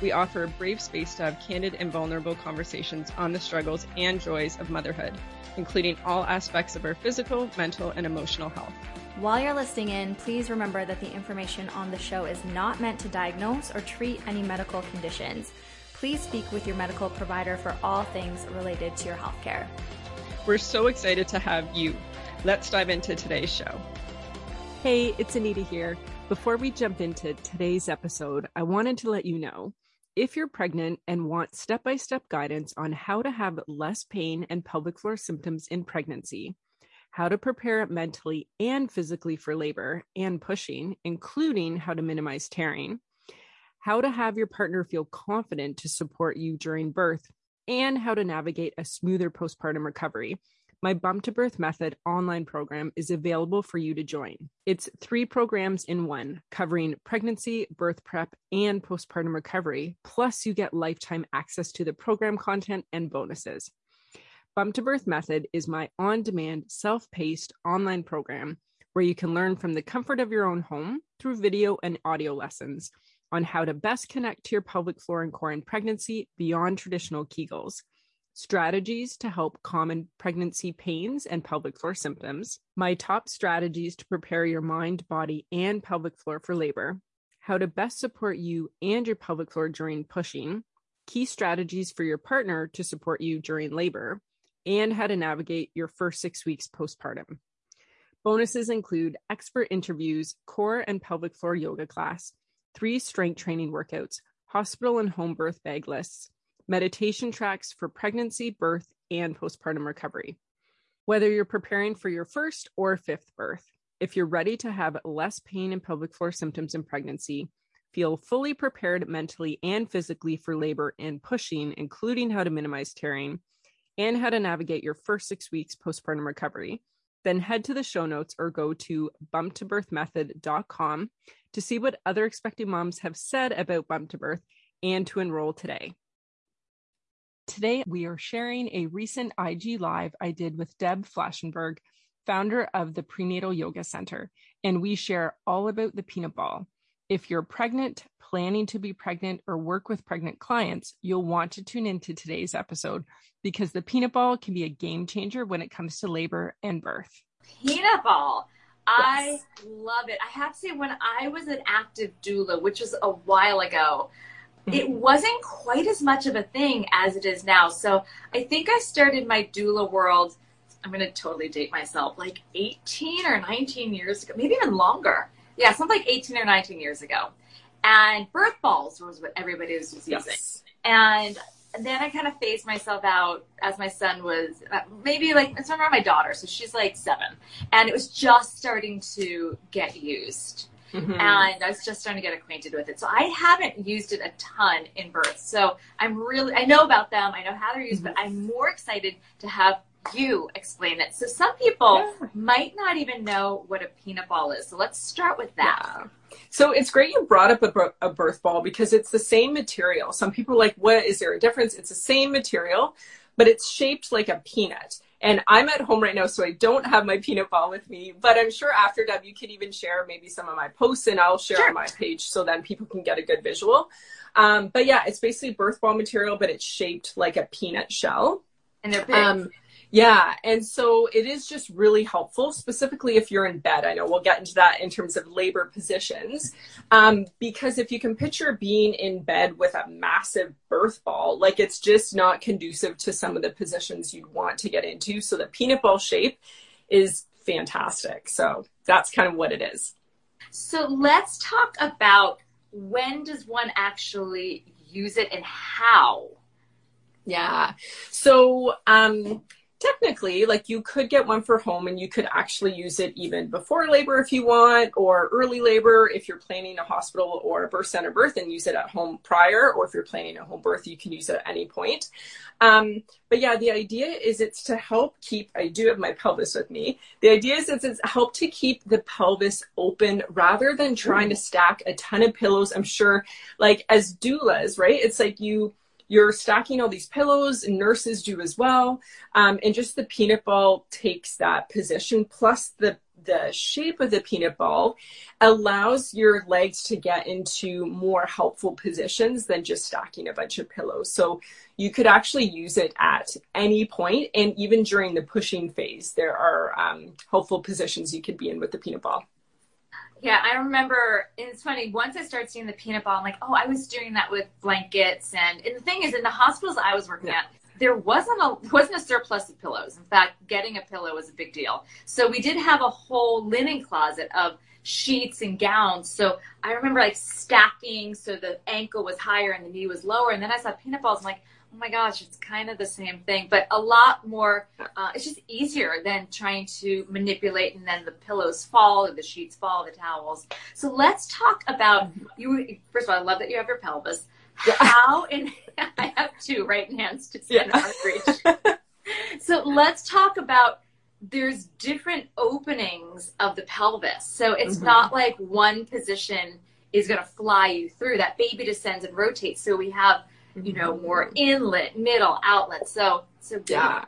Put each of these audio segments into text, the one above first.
We offer a brave space to have candid and vulnerable conversations on the struggles and joys of motherhood, including all aspects of our physical, mental, and emotional health. While you're listening in, please remember that the information on the show is not meant to diagnose or treat any medical conditions please speak with your medical provider for all things related to your healthcare. We're so excited to have you. Let's dive into today's show. Hey, it's Anita here. Before we jump into today's episode, I wanted to let you know if you're pregnant and want step by step guidance on how to have less pain and pelvic floor symptoms in pregnancy, how to prepare mentally and physically for labor and pushing, including how to minimize tearing how to have your partner feel confident to support you during birth, and how to navigate a smoother postpartum recovery. My Bump to Birth Method online program is available for you to join. It's three programs in one, covering pregnancy, birth prep, and postpartum recovery. Plus, you get lifetime access to the program content and bonuses. Bump to Birth Method is my on demand, self paced online program where you can learn from the comfort of your own home through video and audio lessons on how to best connect to your pelvic floor and core in pregnancy beyond traditional Kegels, strategies to help common pregnancy pains and pelvic floor symptoms, my top strategies to prepare your mind, body, and pelvic floor for labor, how to best support you and your pelvic floor during pushing, key strategies for your partner to support you during labor, and how to navigate your first six weeks postpartum. Bonuses include expert interviews, core and pelvic floor yoga class, three strength training workouts, hospital and home birth bag lists, meditation tracks for pregnancy, birth, and postpartum recovery. Whether you're preparing for your first or fifth birth, if you're ready to have less pain and pelvic floor symptoms in pregnancy, feel fully prepared mentally and physically for labor and pushing, including how to minimize tearing, and how to navigate your first six weeks postpartum recovery, then head to the show notes or go to bumptobirthmethod.com to see what other expecting moms have said about bump to birth and to enroll today. Today, we are sharing a recent IG live I did with Deb Flashenberg, founder of the Prenatal Yoga Center, and we share all about the peanut ball. If you're pregnant, planning to be pregnant, or work with pregnant clients, you'll want to tune into today's episode because the peanut ball can be a game changer when it comes to labor and birth. Peanut ball. I love it. I have to say, when I was an active doula, which was a while ago. It wasn't quite as much of a thing as it is now. So I think I started my doula world. I'm going to totally date myself, like 18 or 19 years ago, maybe even longer. Yeah, something like 18 or 19 years ago. And birth balls was what everybody was using. Yes. And then I kind of phased myself out as my son was uh, maybe like it's around my daughter, so she's like seven, and it was just starting to get used. Mm-hmm. And I was just starting to get acquainted with it. So I haven't used it a ton in birth. So I'm really, I know about them. I know how they're used, mm-hmm. but I'm more excited to have you explain it. So some people yeah. might not even know what a peanut ball is. So let's start with that. Yeah. So it's great you brought up a, a, birth ball because it's the same material. Some people are like, what is there a difference? It's the same material, but it's shaped like a peanut. And I'm at home right now, so I don't have my peanut ball with me. But I'm sure after Deb, you could even share maybe some of my posts, and I'll share sure. on my page so then people can get a good visual. Um, but yeah, it's basically birth ball material, but it's shaped like a peanut shell. And they're big. Um, yeah. And so it is just really helpful, specifically if you're in bed. I know we'll get into that in terms of labor positions. Um, because if you can picture being in bed with a massive birth ball, like it's just not conducive to some of the positions you'd want to get into. So the peanut ball shape is fantastic. So that's kind of what it is. So let's talk about when does one actually use it and how? Yeah. So, um, technically, like you could get one for home and you could actually use it even before labor if you want, or early labor if you're planning a hospital or a birth center birth and use it at home prior, or if you're planning a home birth, you can use it at any point. Um, but yeah, the idea is it's to help keep, I do have my pelvis with me. The idea is it's, it's help to keep the pelvis open rather than trying to stack a ton of pillows. I'm sure like as doulas, right? It's like you, you're stacking all these pillows nurses do as well. Um, and just the peanut ball takes that position. Plus the the shape of the peanut ball allows your legs to get into more helpful positions than just stacking a bunch of pillows. So you could actually use it at any point and even during the pushing phase there are um, helpful positions you could be in with the peanut ball yeah, I remember. It's funny. Once I started seeing the peanut ball, I'm like, oh, I was doing that with blankets, and, and the thing is, in the hospitals I was working yeah. at, there wasn't a wasn't a surplus of pillows. In fact, getting a pillow was a big deal. So we did have a whole linen closet of sheets and gowns. So I remember like stacking so the ankle was higher and the knee was lower. And then I saw peanut balls. I'm like, oh my gosh, it's kind of the same thing, but a lot more. Uh, it's just easier than trying to manipulate and then the pillows fall or the sheets fall, the towels. So let's talk about you. First of all, I love that you have your pelvis. How and I have two right hands to stand yeah. reach. so let's talk about there's different openings of the pelvis. So it's mm-hmm. not like one position is going to fly you through. That baby descends and rotates. So we have you know, more inlet, middle, outlet. So, so yeah.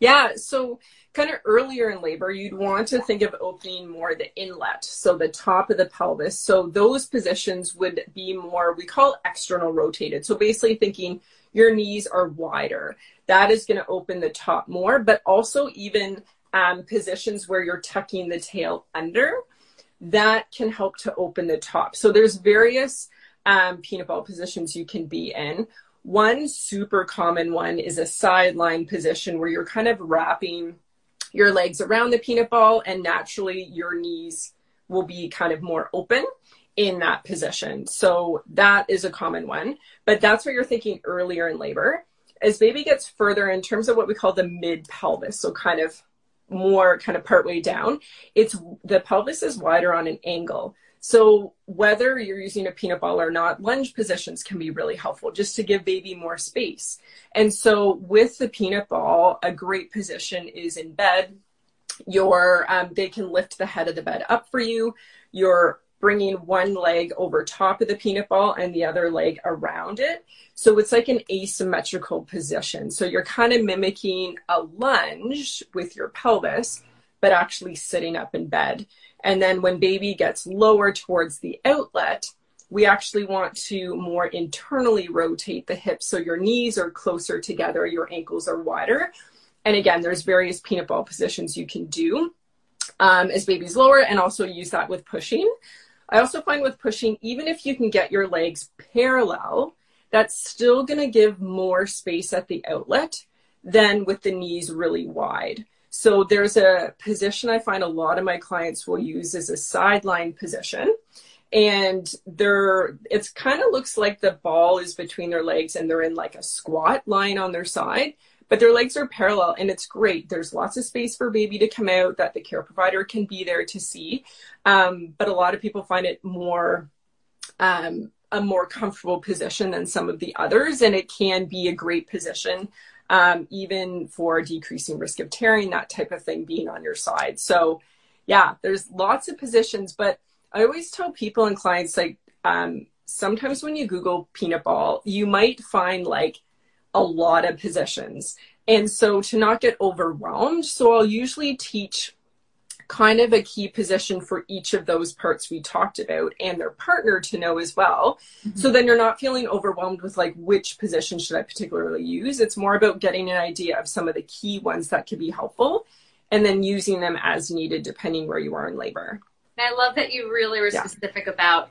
Yeah. So kind of earlier in labor, you'd want to think of opening more the inlet. So the top of the pelvis. So those positions would be more, we call external rotated. So basically thinking your knees are wider. That is going to open the top more, but also even um, positions where you're tucking the tail under, that can help to open the top. So there's various um, peanut ball positions you can be in. One super common one is a sideline position where you're kind of wrapping your legs around the peanut ball and naturally your knees will be kind of more open in that position. So that is a common one, but that's what you're thinking earlier in labor. As baby gets further in terms of what we call the mid pelvis, so kind of more kind of partway down, it's the pelvis is wider on an angle. So whether you're using a peanut ball or not, lunge positions can be really helpful just to give baby more space. And so with the peanut ball, a great position is in bed. Your um, they can lift the head of the bed up for you. You're bringing one leg over top of the peanut ball and the other leg around it. So it's like an asymmetrical position. So you're kind of mimicking a lunge with your pelvis, but actually sitting up in bed. And then when baby gets lower towards the outlet, we actually want to more internally rotate the hips so your knees are closer together, your ankles are wider. And again, there's various peanut ball positions you can do um, as baby's lower and also use that with pushing. I also find with pushing, even if you can get your legs parallel, that's still going to give more space at the outlet than with the knees really wide. So there's a position I find a lot of my clients will use as a sideline position. And they're, kind of looks like the ball is between their legs and they're in like a squat lying on their side, but their legs are parallel and it's great. There's lots of space for baby to come out that the care provider can be there to see. Um, but a lot of people find it more, um, a more comfortable position than some of the others. And it can be a great position um, even for decreasing risk of tearing, that type of thing being on your side. So, yeah, there's lots of positions, but I always tell people and clients like um, sometimes when you Google peanut ball, you might find like a lot of positions. And so to not get overwhelmed, so I'll usually teach kind of a key position for each of those parts we talked about and their partner to know as well. Mm-hmm. So then you're not feeling overwhelmed with like which position should I particularly use. It's more about getting an idea of some of the key ones that could be helpful and then using them as needed depending where you are in labor. And I love that you really were yeah. specific about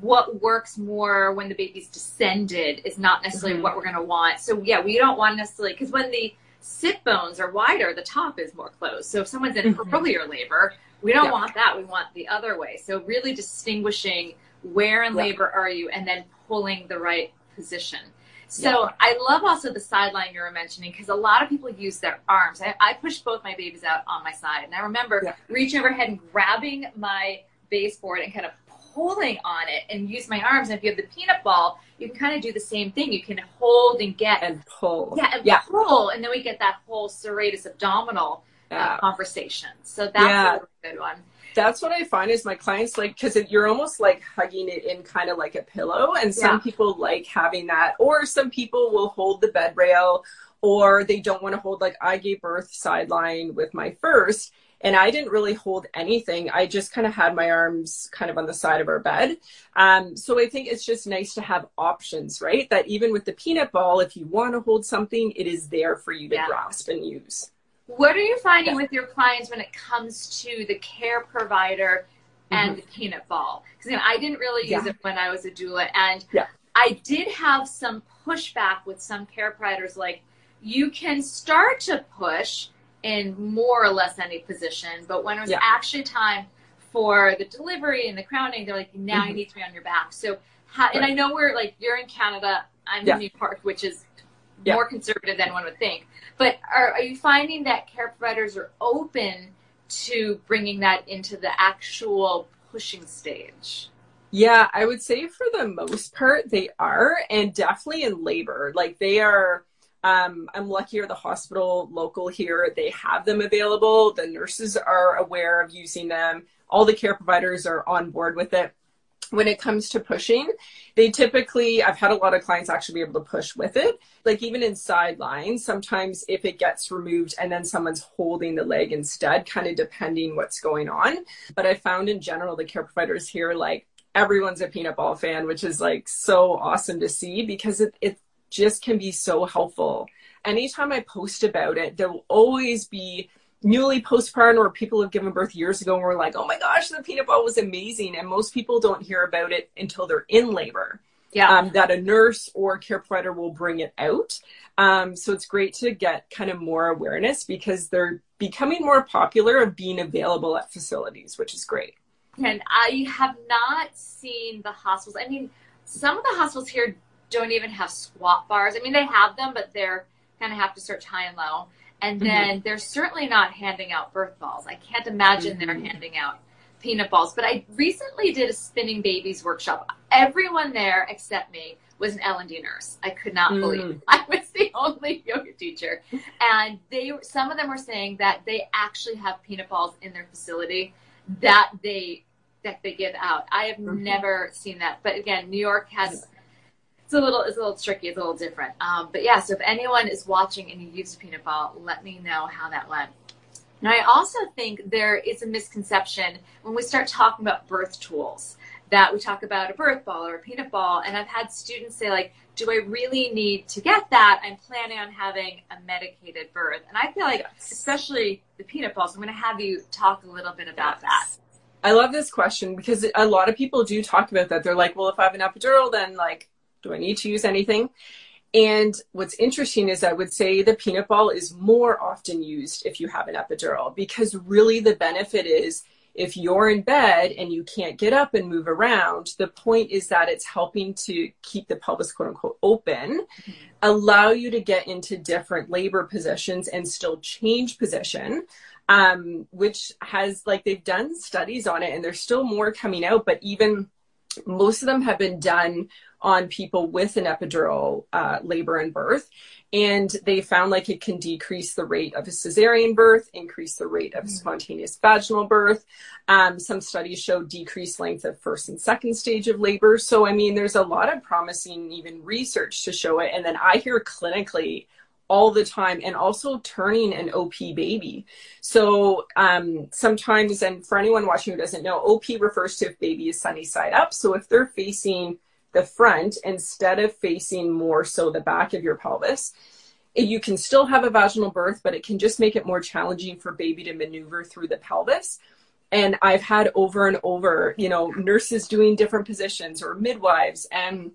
what works more when the baby's descended is not necessarily mm-hmm. what we're going to want. So yeah, we don't want necessarily because when the sit bones are wider, the top is more closed. So if someone's in mm-hmm. earlier labor, we don't yeah. want that. We want the other way. So really distinguishing where in yeah. labor are you and then pulling the right position. So Yeah. I love also the sideline you were mentioning because a lot of people use their arms. I, I pushed both my babies out on my side, and I remember Yeah. reaching overhead and grabbing my baseboard and kind of pulling on it and use my arms. And if you have the peanut ball, you can kind of do the same thing. You can hold and get And pull. yeah, and Yeah. pull, and then we get that whole serratus abdominal uh, conversation. So that's Yeah. a really good one. That's what I find is my clients like because you're almost like hugging it in kind of like a pillow, and some Yeah. people like having that, or some people will hold the bed rail, or they don't want to hold like I gave birth sideline with my first, and I didn't really hold anything. I just kind of had my arms kind of on the side of our bed. Um, so I think it's just nice to have options, right? That even with the peanut ball, if you want to hold something, it is there for you to Yeah. grasp and use. What are you finding Yeah. with your clients when it comes to the care provider and the peanut ball? Because I didn't really use Mm-hmm. Yeah. it when I was a doula, and. I did have some pushback with some care providers. Like, you can start to push in more or less any position, but when it was Yeah. actually time for the delivery and the crowning, they're like, now you Mhm. need to be on your back. So, how, and I know we're like, you're in Canada, I'm Yeah. in New York, which is Yeah. more conservative than one would think. But are, are you finding that care providers are open to bringing that into the actual pushing stage? Yeah, I would say for the most part they are, and definitely in labor. Like they are. Um, I'm luckier the hospital local here, they have them available. The nurses are aware of using them. All the care providers are on board with it. When it comes to pushing, they typically, I've had a lot of clients actually be able to push with it. Like even in sidelines, sometimes if it gets removed and then someone's holding the leg instead, kind of depending what's going on. But I found in general, the care providers here, like everyone's a peanut ball fan, which is like so awesome to see because it, it just can be so helpful. Anytime I post about it, there will always be newly postpartum or people have given birth years ago and we're like, oh my gosh, the peanut ball was amazing. And most people don't hear about it until they're in labor. Yeah. Um, that a nurse or care provider will bring it out. Um, so it's great to get kind of more awareness because they're becoming more popular of being available at facilities, which is great. and I have not seen the hospitals. I mean, some of the hospitals here don't even have squat bars. I mean, they have them, but they're kind of have to search high and low. And Mhm. then they're certainly not handing out birth balls. I can't imagine they're Mhm. handing out peanut balls. But I recently did a spinning babies workshop. Everyone there except me was an L and D nurse. I could not Mm. believe it. I was the only yoga teacher, and they some of them were saying that they actually have peanut balls in their facility that they that they give out. I have Mhm. never seen that. But again, New York has it's a little it's a little tricky, it's a little different. Um, but yeah, so if anyone is watching and you use a peanut ball, let me know how that went. now I also think there is a misconception when we start talking about birth tools that we talk about a birth ball or a peanut ball, and I've had students say like, "Do I really need to get that? I'm planning on having a medicated birth." And I feel like, especially the peanut balls, I'm going to have you talk a little bit about that. I love this question because a lot of people do talk about that. They're like, well, if I have an epidural, then like, do I need to use anything? And what's interesting is I would say the peanut ball is more often used if you have an epidural because really the benefit is if you're in bed and you can't get up and move around, the point is that it's helping to keep the pelvis quote unquote open, allow you to get into different labor positions and still change position. Um, which has like they've done studies on it and there's still more coming out, but even most of them have been done on people with an epidural uh, labor and birth. And they found like it can decrease the rate of a cesarean birth, increase the rate of spontaneous vaginal birth. Um, some studies show decreased length of first and second stage of labor. So, I mean, there's a lot of promising even research to show it. And then I hear clinically all the time and also turning an OP baby. So um, sometimes, and for anyone watching who doesn't know, OP refers to if baby is sunny side up. So if they're facing the front instead of facing more so the back of your pelvis, you can still have a vaginal birth, but it can just make it more challenging for baby to maneuver through the pelvis. And I've had over and over, you know, nurses doing different positions or midwives and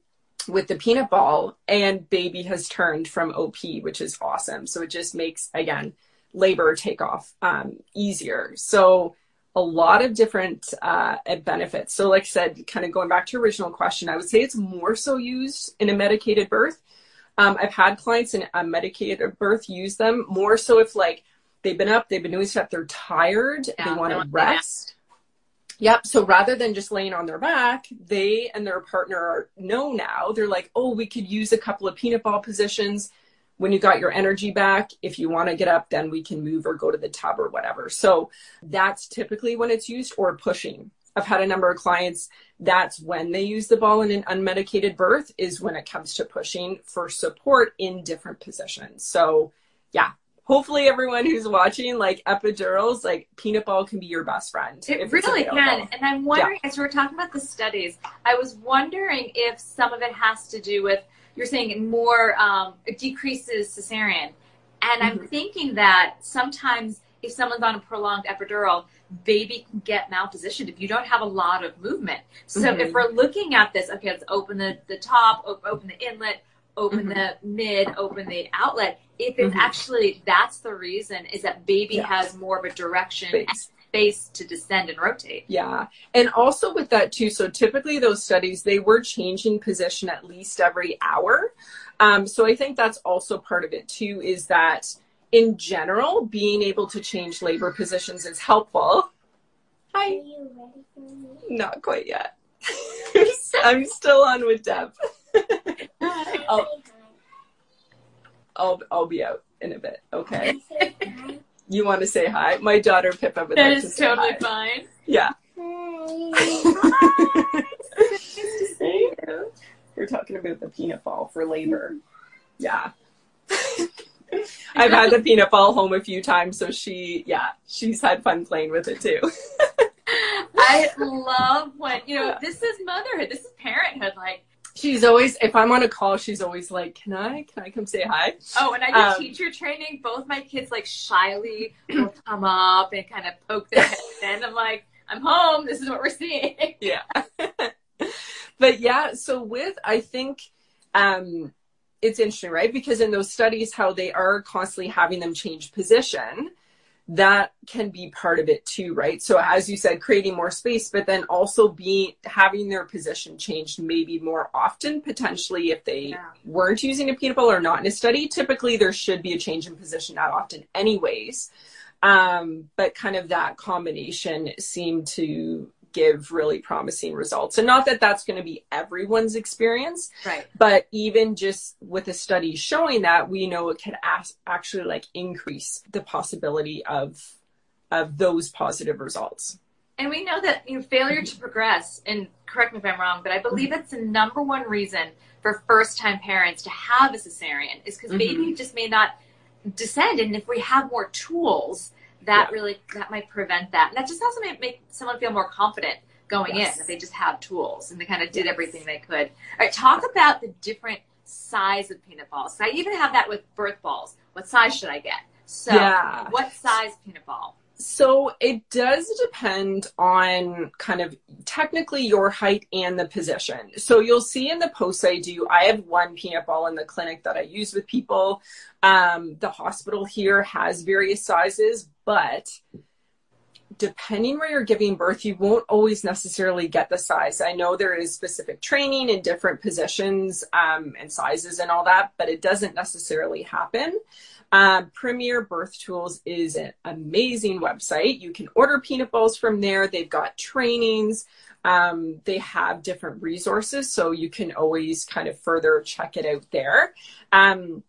with the peanut ball and baby has turned from OP, which is awesome. So it just makes, again, labor takeoff um, easier. So a lot of different uh, benefits. So like I said, kind of going back to your original question, I would say it's more so used in a medicated birth. Um, I've had clients in a medicated birth use them more so if like they've been up, they've been doing stuff, they're tired, Yeah, they want to rest. Yep. So rather than just laying on their back, they and their partner know now. They're like, oh, we could use a couple of peanut ball positions when you got your energy back. If you want to get up, then we can move or go to the tub or whatever. So that's typically when it's used or pushing. I've had a number of clients, that's when they use the ball in an unmedicated birth, is when it comes to pushing for support in different positions. So, yeah, hopefully everyone who's watching, like epidurals, like peanut ball can be your best friend. It really can. And I'm wondering, as we were talking about the studies, I was wondering if some of it has to do with, you're saying it more, um, it decreases cesarean. And I'm Mhm. thinking that sometimes if someone's on a prolonged epidural, baby can get malpositioned if you don't have a lot of movement. So Mhm. if we're looking at this, okay, let's open the, the top, open the inlet, open Mhm. the mid, open the outlet. If it's Mhm. actually, that's the reason is that baby Yeah. has more of a direction and Space. space to descend and rotate. Yeah. And also with that too, so typically those studies, they were changing position at least every hour. Um, so I think that's also part of it too, is that in general, being able to change labor positions is helpful. Are Hi. you ready for me? Not quite yet. I'm still on with Deb. Oh. Say I'll, I'll be out in a bit. Okay. hi. Say hi. You want to say hi? My daughter Pippa would That like to is say totally hi. fine. Yeah. Hi. We're talking about the peanut ball for labor. Yeah. I've had the peanut ball home a few times, so she, yeah, she's had fun playing with it too. I love when, you know, this is motherhood, this is parenthood. Like, She's always, if I'm on a call, she's always like, "Can I? Can I come say hi?" oh, and I do Um, teacher training, both my kids like shyly will come up and kind of poke their head, and I'm like, I'm home. This is what we're seeing. yeah but yeah so with i think um it's interesting right because in those studies how they are constantly having them change position that can be part of it too right? So as you said creating more space but then also being having their position changed maybe more often potentially if they Yeah. weren't using a peanut ball or not in a study. Typically there should be a change in position that often anyways. Um, but kind of that combination seemed to give really promising results. And not that that's going to be everyone's experience, Right. but even just with a study showing that, we know it can as- actually like increase the possibility of of those positive results. And we know that you know, failure to progress, and correct me if I'm wrong, but I believe that's the number one reason for first time parents to have a cesarean is because Mhm. baby just may not descend. And if we have more tools, that Yeah. really that might prevent that. And that just also make, make someone feel more confident going Yes. in if they just have tools and they kind of did Yes. everything they could. All right, talk about the different size of peanut balls. I even have that with birth balls. What size should I get? So Yeah. what size peanut ball? So it does depend on kind of technically your height and the position. So you'll see in the posts I do, I have one peanut ball in the clinic that I use with people. Um, the hospital here has various sizes, but depending where you're giving birth, you won't always necessarily get the size. I know there is specific training in different positions um, and sizes and all that, but it doesn't necessarily happen. Um, Premier Birth Tools is an amazing website. You can order peanut balls from there. They've got trainings. Um, they have different resources, so you can always kind of further check it out there. Um,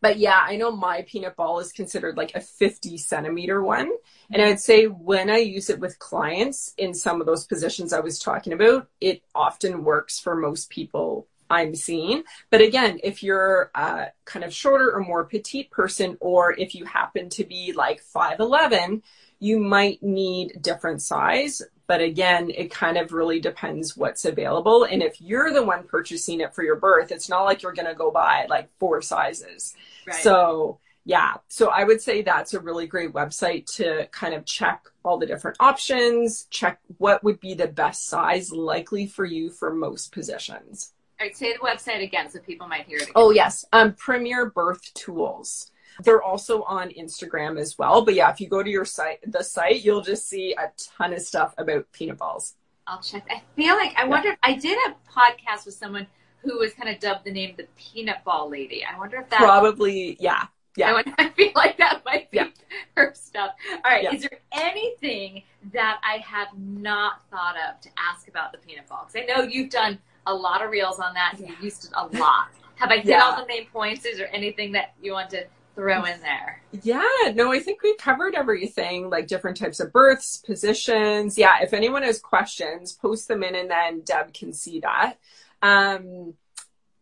but yeah, I know my peanut ball is considered like a 50 centimeter one. And I'd say when I use it with clients in some of those positions I was talking about, it often works for most people I'm seeing. But again, if you're a kind of shorter or more petite person, or if you happen to be like 5'11, you might need different size. But again, it kind of really depends what's available. And if you're the one purchasing it for your birth, it's not like you're going to go buy like four sizes. Right. So yeah, so I would say that's a really great website to kind of check all the different options, check what would be the best size likely for you for most positions. All right, say the website again so people might hear it again. Oh yes, um, Premier Birth Tools. They're also on Instagram as well. But yeah, if you go to your site, the site, you'll just see a ton of stuff about peanut balls. I'll check. I feel like I wonder. I did a podcast with someone who was kind of dubbed the name the peanut ball lady. I wonder if that Probably, yeah. Yeah. I, wonder- I feel like that might be Yeah. her stuff. All right. Yeah. Is there anything that I have not thought of to ask about the peanut ball? Because I know you've done a lot of reels on that. and You've used it a lot. Have I hit Yeah. all the main points? Is there anything that you want to throw in there? Yeah, no, I think we covered everything, like different types of births, positions. Yeah, if anyone has questions, post them in and then Deb can see that. Um,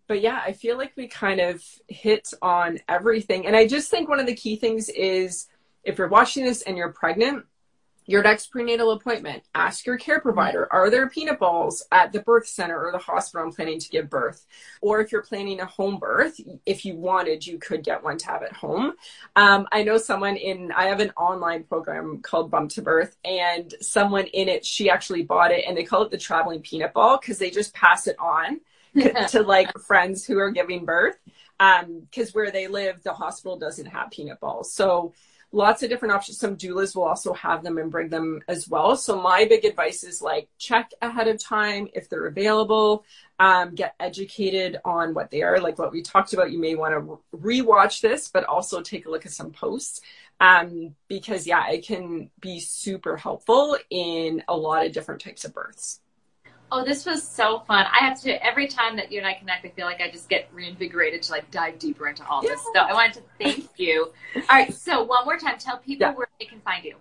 but yeah, I feel like we kind of hit on everything. And I just think one of the key things is if you're watching this and you're pregnant, your next prenatal appointment, ask your care provider, are there peanut balls at the birth center or the hospital I'm planning to give birth? Or if you're planning a home birth, if you wanted, you could get one to have at home. Um, I know someone in, I have an online program called Bump to Birth, and someone in it, she actually bought it and they call it the traveling peanut ball because they just pass it on to like friends who are giving birth. Because where they live, the hospital doesn't have peanut balls. So lots of different options. Some doulas will also have them and bring them as well. So my big advice is like check ahead of time if they're available. Um, get educated on what they are, like what we talked about. You may want to rewatch this, but also take a look at some posts um, because yeah, it can be super helpful in a lot of different types of births. Oh, this was so fun. I have to, every time that you and I connect, I feel like I just get reinvigorated to like dive deeper into all this. So I wanted to thank you. All right. So one more time, tell people Yeah. where they can find you.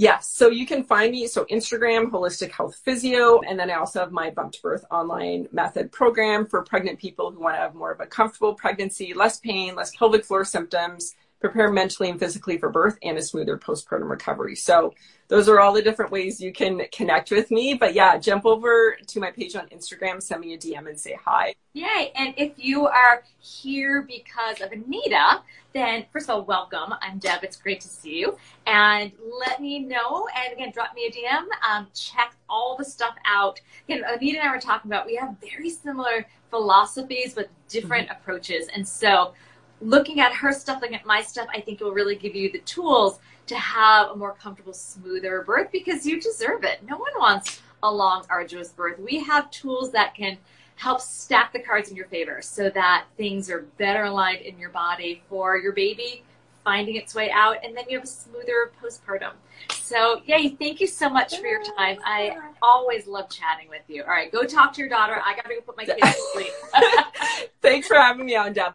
Yes, so you can find me so Instagram holistic health physio and then I also have my bump to birth online method program for pregnant people who want to have more of a comfortable pregnancy, less pain, less pelvic floor symptoms, prepare mentally and physically for birth and a smoother postpartum recovery. So those are all the different ways you can connect with me. But yeah, jump over to my page on Instagram, send me a DM and say hi. Yay. And if you are here because of Anita, then first of all, welcome. I'm Deb. It's great to see you. And let me know. And again, drop me a DM. Um, check all the stuff out. Again, Anita and I were talking about we have very similar philosophies but different approaches. And so looking at her stuff, looking at my stuff, I think it will really give you the tools to have a more comfortable, smoother birth because you deserve it. No one wants a long, arduous birth. We have tools that can help stack the cards in your favor so that things are better aligned in your body for your baby finding its way out and then you have a smoother postpartum. So yay, thank you so much for your time. I always love chatting with you. All right, go talk to your daughter. I gotta go put my kids to sleep. Thanks for having me on, Deb.